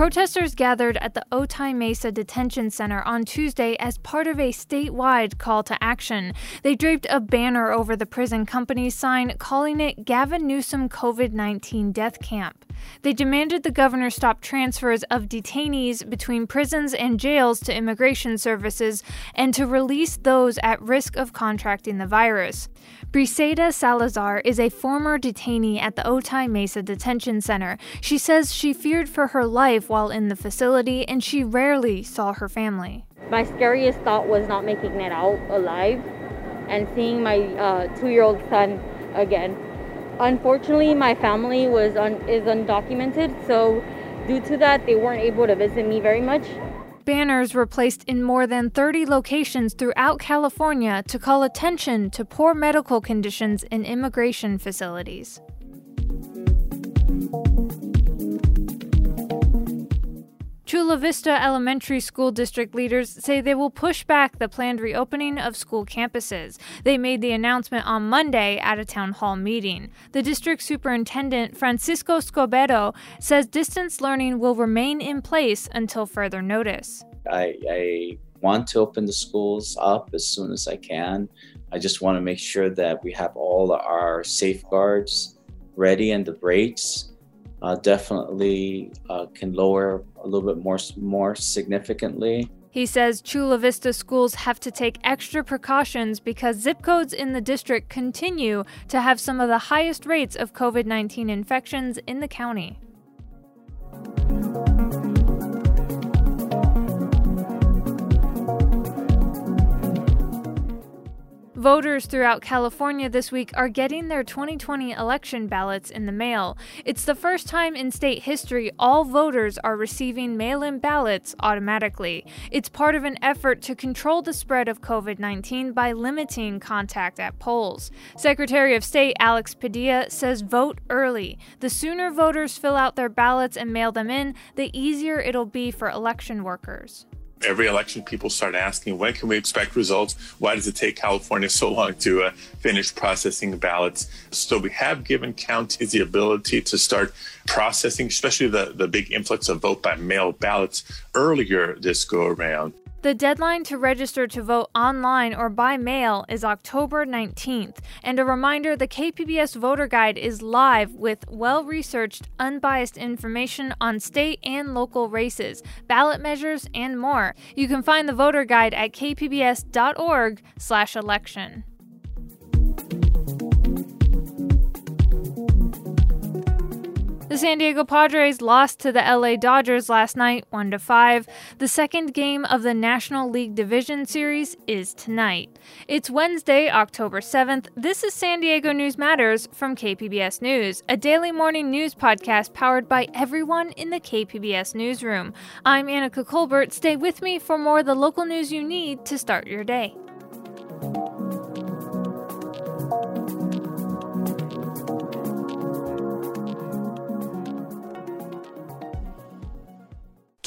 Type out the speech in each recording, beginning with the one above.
Protesters gathered at the Otay Mesa Detention Center on Tuesday as part of a statewide call to action. They draped a banner over the prison company's sign calling it Gavin Newsom COVID 19 Death Camp. They demanded the governor stop transfers of detainees between prisons and jails to immigration services and to release those at risk of contracting the virus. Briseida Salazar is a former detainee at the Otay Mesa Detention Center. She says she feared for her life while in the facility and she rarely saw her family. My scariest thought was not making it out alive and seeing my uh, two-year-old son again. Unfortunately, my family was un- is undocumented, so due to that, they weren't able to visit me very much. Banners were placed in more than 30 locations throughout California to call attention to poor medical conditions in immigration facilities. Chula Vista Elementary School District leaders say they will push back the planned reopening of school campuses. They made the announcement on Monday at a town hall meeting. The district superintendent, Francisco Escobedo, says distance learning will remain in place until further notice. I, I want to open the schools up as soon as I can. I just want to make sure that we have all our safeguards ready and the brakes uh, definitely uh, can lower a little bit more more significantly. He says Chula Vista schools have to take extra precautions because zip codes in the district continue to have some of the highest rates of COVID 19 infections in the county. Voters throughout California this week are getting their 2020 election ballots in the mail. It's the first time in state history all voters are receiving mail in ballots automatically. It's part of an effort to control the spread of COVID 19 by limiting contact at polls. Secretary of State Alex Padilla says vote early. The sooner voters fill out their ballots and mail them in, the easier it'll be for election workers every election, people start asking, when can we expect results? Why does it take California so long to uh, finish processing ballots? So we have given counties the ability to start processing, especially the, the big influx of vote by mail ballots earlier this go around. The deadline to register to vote online or by mail is October 19th. And a reminder the KPBS Voter Guide is live with well researched, unbiased information on state and local races, ballot measures, and more. You can find the voter guide at kpbs.org/election. San Diego Padres lost to the LA Dodgers last night 1 to 5. The second game of the National League Division Series is tonight. It's Wednesday, October 7th. This is San Diego News Matters from KPBS News, a daily morning news podcast powered by everyone in the KPBS newsroom. I'm Anica Colbert. Stay with me for more of the local news you need to start your day.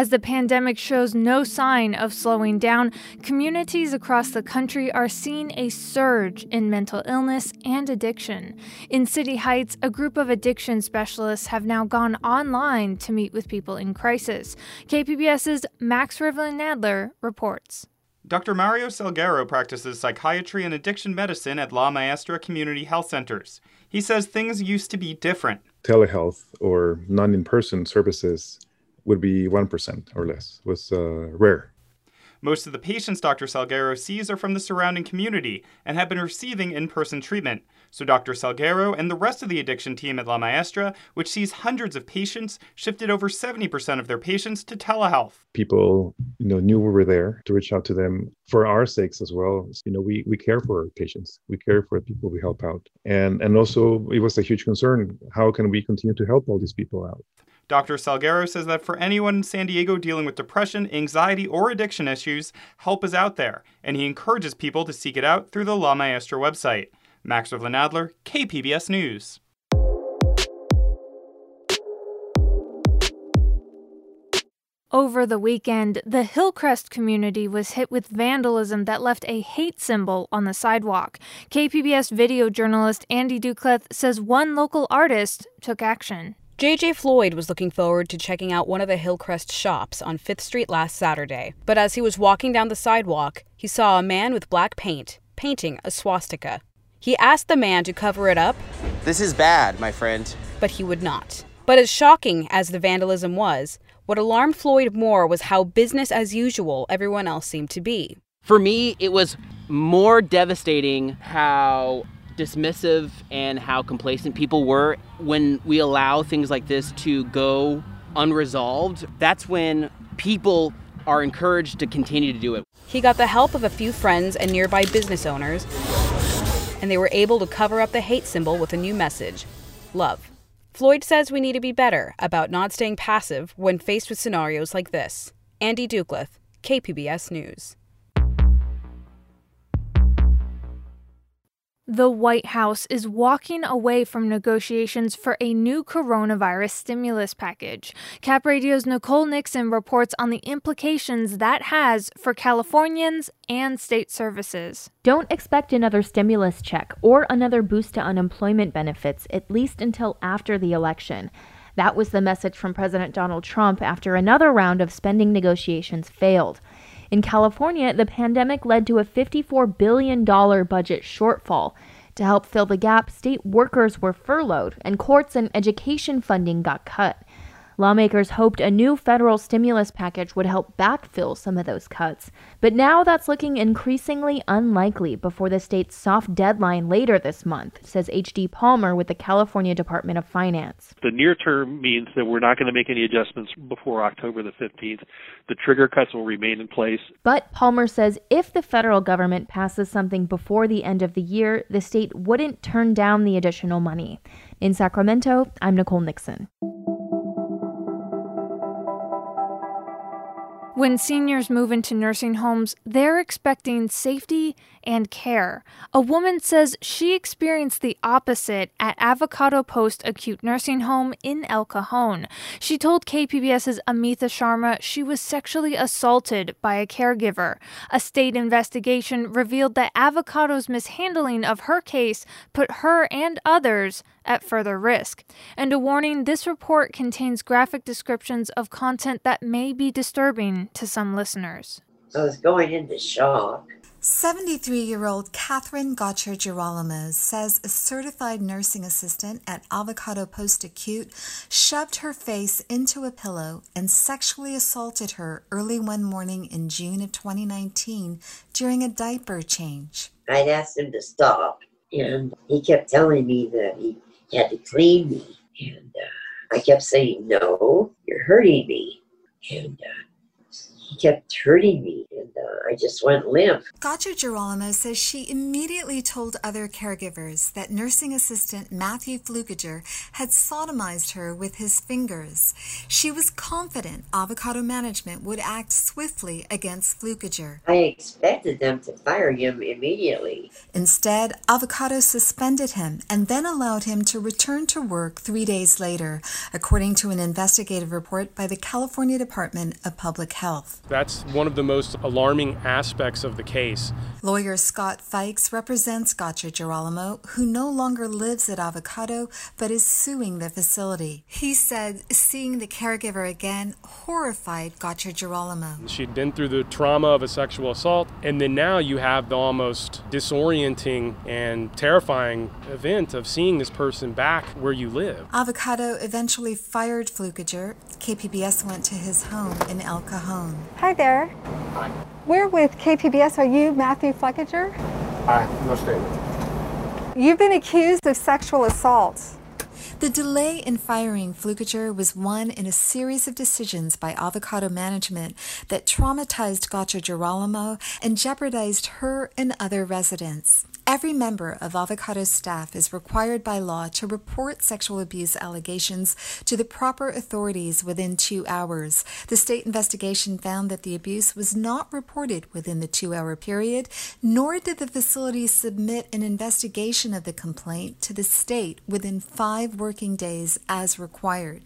As the pandemic shows no sign of slowing down, communities across the country are seeing a surge in mental illness and addiction. In City Heights, a group of addiction specialists have now gone online to meet with people in crisis. KPBS's Max Rivlin Nadler reports. Dr. Mario Salguero practices psychiatry and addiction medicine at La Maestra Community Health Centers. He says things used to be different. Telehealth or non in person services would be 1% or less, was uh, rare. Most of the patients Dr. Salguero sees are from the surrounding community and have been receiving in person treatment. So Dr. Salguero and the rest of the addiction team at La Maestra, which sees hundreds of patients, shifted over 70% of their patients to telehealth. People, you know, knew we were there to reach out to them for our sakes as well. You know, we, we care for our patients. We care for the people we help out. And and also it was a huge concern. How can we continue to help all these people out? Dr. Salguero says that for anyone in San Diego dealing with depression, anxiety, or addiction issues, help is out there, and he encourages people to seek it out through the La Maestra website. Max Rivlin Nadler, KPBS News. Over the weekend, the Hillcrest community was hit with vandalism that left a hate symbol on the sidewalk. KPBS video journalist Andi Dukleth says one local artist took action. JJ Floyd was looking forward to checking out one of the Hillcrest shops on 5th Street last Saturday. But as he was walking down the sidewalk, he saw a man with black paint painting a swastika. He asked the man to cover it up. This is bad, my friend. But he would not. But as shocking as the vandalism was, what alarmed Floyd more was how business as usual everyone else seemed to be. For me, it was more devastating how dismissive and how complacent people were when we allow things like this to go unresolved. That's when people are encouraged to continue to do it. He got the help of a few friends and nearby business owners, and they were able to cover up the hate symbol with a new message love. Floyd says we need to be better about not staying passive when faced with scenarios like this. Andi Dukleth, KPBS News. The White House is walking away from negotiations for a new coronavirus stimulus package. Cap Radio's Nicole Nixon reports on the implications that has for Californians and state services. Don't expect another stimulus check or another boost to unemployment benefits, at least until after the election. That was the message from President Donald Trump after another round of spending negotiations failed. In California, the pandemic led to a $54 billion budget shortfall. To help fill the gap, state workers were furloughed and courts and education funding got cut. Lawmakers hoped a new federal stimulus package would help backfill some of those cuts, but now that's looking increasingly unlikely before the state's soft deadline later this month, says H.D. Palmer with the California Department of Finance. The near term means that we're not going to make any adjustments before October the 15th. The trigger cuts will remain in place. But Palmer says if the federal government passes something before the end of the year, the state wouldn't turn down the additional money. In Sacramento, I'm Nicole Nixon. When seniors move into nursing homes, they're expecting safety and care. A woman says she experienced the opposite at Avocado Post Acute Nursing Home in El Cajon. She told KPBS's Amita Sharma she was sexually assaulted by a caregiver. A state investigation revealed that Avocado's mishandling of her case put her and others at further risk. And a warning this report contains graphic descriptions of content that may be disturbing to some listeners. I was going into shock. 73 year old Catherine Gotcher Girolamo says a certified nursing assistant at Avocado Post Acute shoved her face into a pillow and sexually assaulted her early one morning in June of 2019 during a diaper change. I'd asked him to stop, and he kept telling me that he had to clean me. And uh, I kept saying, No, you're hurting me. And uh, he kept hurting me, Uh, I just went limp. Gotcher Girolamo says she immediately told other caregivers that nursing assistant Matthew Flukiger had sodomized her with his fingers. She was confident Avocado Management would act swiftly against Flukiger. I expected them to fire him immediately. Instead, Avocado suspended him and then allowed him to return to work three days later, according to an investigative report by the California Department of Public Health. That's one of the most alarming aspects of the case. Lawyer Scott Fikes represents Gotcher Girolamo, who no longer lives at Avocado but is suing the facility. He said seeing the caregiver again horrified Gotcher Girolamo. She'd been through the trauma of a sexual assault, and then now you have the almost disorienting and terrifying event of seeing this person back where you live. Avocado eventually fired Flukiger. KPBS went to his home in El Cajon. Hi there. We're with KPBS. Are you Matthew Flukiger? Hi, no statement. You've been accused of sexual assault. The delay in firing Flukiger was one in a series of decisions by avocado management that traumatized Gotcher Girolamo and jeopardized her and other residents. Every member of Avocado's staff is required by law to report sexual abuse allegations to the proper authorities within two hours. The state investigation found that the abuse was not reported within the two hour period, nor did the facility submit an investigation of the complaint to the state within five working days as required.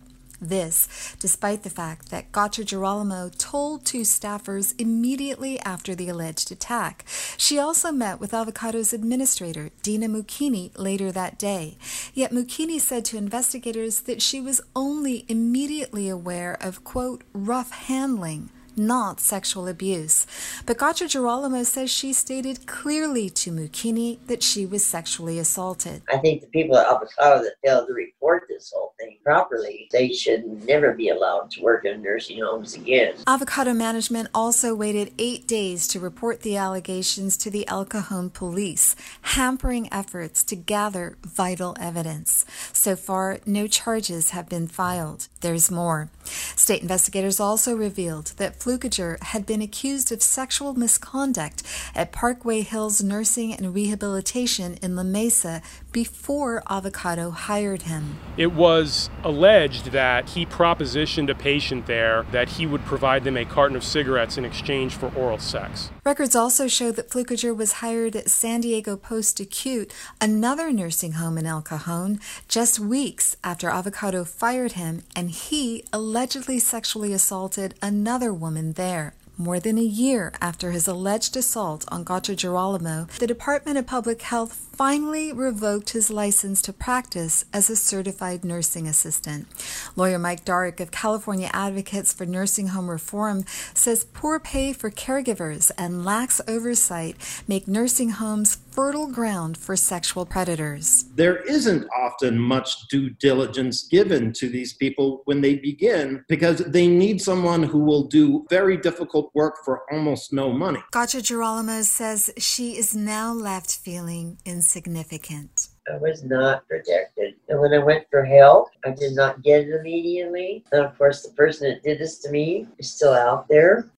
This, despite the fact that Gotcher Girolamo told two staffers immediately after the alleged attack. She also met with Avocado's administrator, Dina Mucchini, later that day. Yet Mucchini said to investigators that she was only immediately aware of, quote, rough handling not sexual abuse. But Gotcher Girolamo says she stated clearly to Mucchini that she was sexually assaulted. I think the people at Avocado that failed to report this whole thing properly, they should never be allowed to work in nursing homes again. Avocado management also waited eight days to report the allegations to the El Cajon police, hampering efforts to gather vital evidence. So far, no charges have been filed. There's more. State investigators also revealed that Flukiger had been accused of sexual misconduct at Parkway Hills Nursing and Rehabilitation in La Mesa before Avocado hired him. It was alleged that he propositioned a patient there that he would provide them a carton of cigarettes in exchange for oral sex. Records also show that Flukiger was hired at San Diego Post Acute, another nursing home in El Cajon, just weeks after Avocado fired him and he allegedly sexually assaulted another woman there. More than a year after his alleged assault on Gotcher Girolamo, the Department of Public Health finally revoked his license to practice as a certified nursing assistant. Lawyer Mike Dark of California Advocates for Nursing Home Reform says poor pay for caregivers and lax oversight make nursing homes fertile ground for sexual predators. There isn't often much due diligence given to these people when they begin because they need someone who will do very difficult work for almost no money. Gotcher Girolamo says she is now left feeling insignificant. I was not protected. And when I went for help, I did not get it immediately. And of course, the person that did this to me is still out there.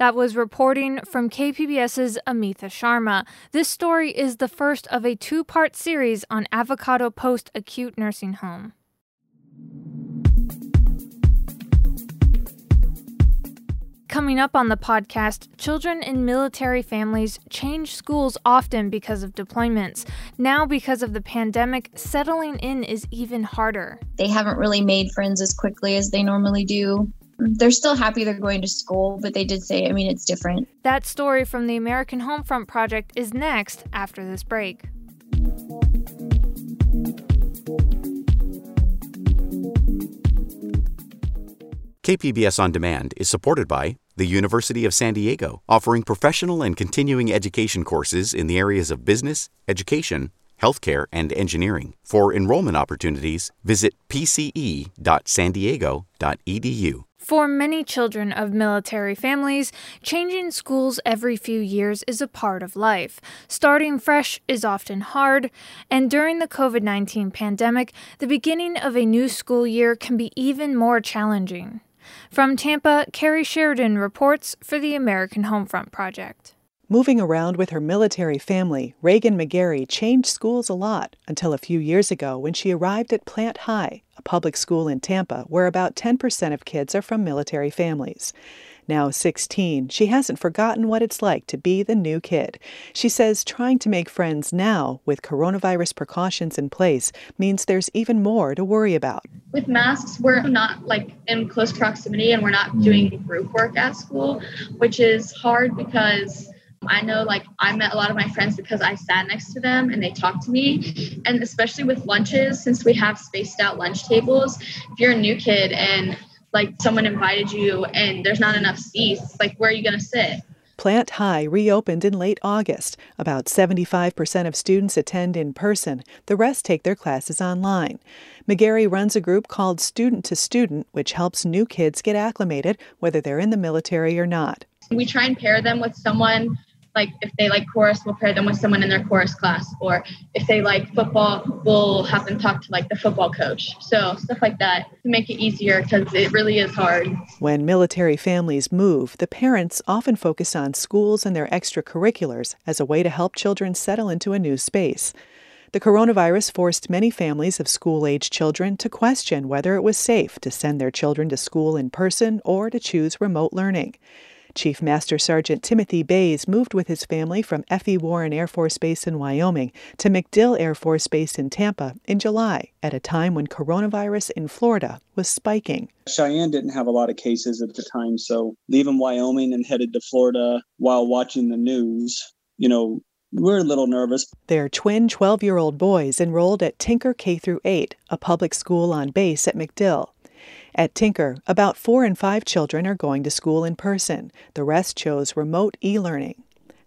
That was reporting from KPBS's Amita Sharma. This story is the first of a two part series on Avocado Post Acute Nursing Home. Coming up on the podcast, children in military families change schools often because of deployments. Now, because of the pandemic, settling in is even harder. They haven't really made friends as quickly as they normally do. They're still happy they're going to school, but they did say, I mean, it's different. That story from the American Homefront Project is next after this break. KPBS On Demand is supported by the University of San Diego, offering professional and continuing education courses in the areas of business, education, healthcare, and engineering. For enrollment opportunities, visit pce.sandiego.edu. For many children of military families, changing schools every few years is a part of life. Starting fresh is often hard, and during the COVID 19 pandemic, the beginning of a new school year can be even more challenging. From Tampa, Carrie Sheridan reports for the American Homefront Project. Moving around with her military family, Reagan McGarry changed schools a lot until a few years ago when she arrived at Plant High, a public school in Tampa where about 10% of kids are from military families. Now 16, she hasn't forgotten what it's like to be the new kid. She says trying to make friends now, with coronavirus precautions in place, means there's even more to worry about. With masks, we're not like in close proximity and we're not doing mm. group work at school, which is hard because I know like I met a lot of my friends because I sat next to them and they talked to me. And especially with lunches, since we have spaced out lunch tables, if you're a new kid and like someone invited you and there's not enough seats, like where are you going to sit? Plant High reopened in late August. About 75% of students attend in person, the rest take their classes online. McGarry runs a group called Student to Student, which helps new kids get acclimated, whether they're in the military or not. We try and pair them with someone like if they like chorus, we'll pair them with someone in their chorus class. Or if they like football, we'll have them talk to like the football coach. So stuff like that to make it easier because it really is hard. When military families move, the parents often focus on schools and their extracurriculars as a way to help children settle into a new space. The coronavirus forced many families of school age children to question whether it was safe to send their children to school in person or to choose remote learning. Chief Master Sergeant Timothy Bays moved with his family from F.E. Warren Air Force Base in Wyoming to MacDill Air Force Base in Tampa in July at a time when coronavirus in Florida was spiking. Cheyenne didn't have a lot of cases at the time, so leaving Wyoming and headed to Florida while watching the news, you know, we're a little nervous. Their twin 12 year old boys enrolled at Tinker K through 8, a public school on base at MacDill. At Tinker, about four in five children are going to school in person. The rest chose remote e learning.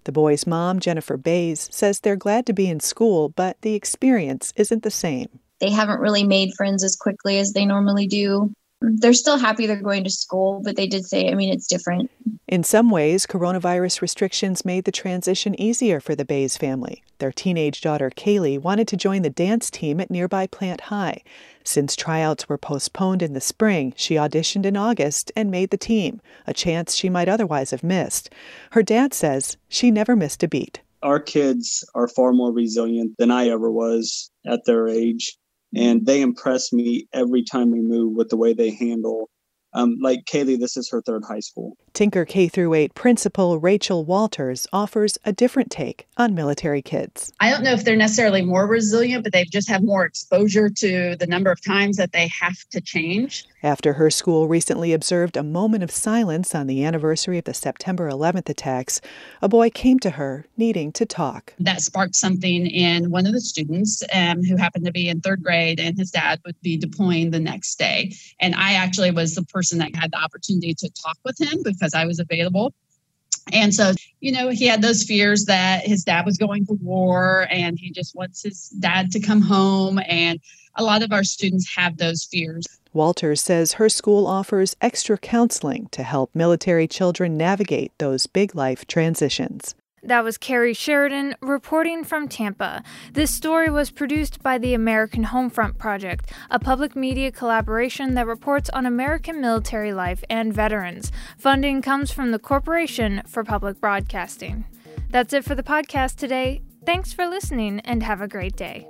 The boys' mom, Jennifer Bays, says they're glad to be in school, but the experience isn't the same. They haven't really made friends as quickly as they normally do. They're still happy they're going to school, but they did say, I mean, it's different. In some ways, coronavirus restrictions made the transition easier for the Bays family. Their teenage daughter, Kaylee, wanted to join the dance team at nearby Plant High. Since tryouts were postponed in the spring, she auditioned in August and made the team, a chance she might otherwise have missed. Her dad says she never missed a beat. Our kids are far more resilient than I ever was at their age and they impress me every time we move with the way they handle um, like Kaylee, this is her third high school. Tinker K through 8 principal Rachel Walters offers a different take on military kids. I don't know if they're necessarily more resilient, but they just have more exposure to the number of times that they have to change. After her school recently observed a moment of silence on the anniversary of the September 11th attacks, a boy came to her needing to talk. That sparked something in one of the students um, who happened to be in third grade, and his dad would be deploying the next day. And I actually was the person that had the opportunity to talk with him because I was available. And so, you know, he had those fears that his dad was going to war and he just wants his dad to come home. And a lot of our students have those fears. Walters says her school offers extra counseling to help military children navigate those big life transitions. That was Carrie Sheridan reporting from Tampa. This story was produced by the American Homefront Project, a public media collaboration that reports on American military life and veterans. Funding comes from the Corporation for Public Broadcasting. That's it for the podcast today. Thanks for listening and have a great day.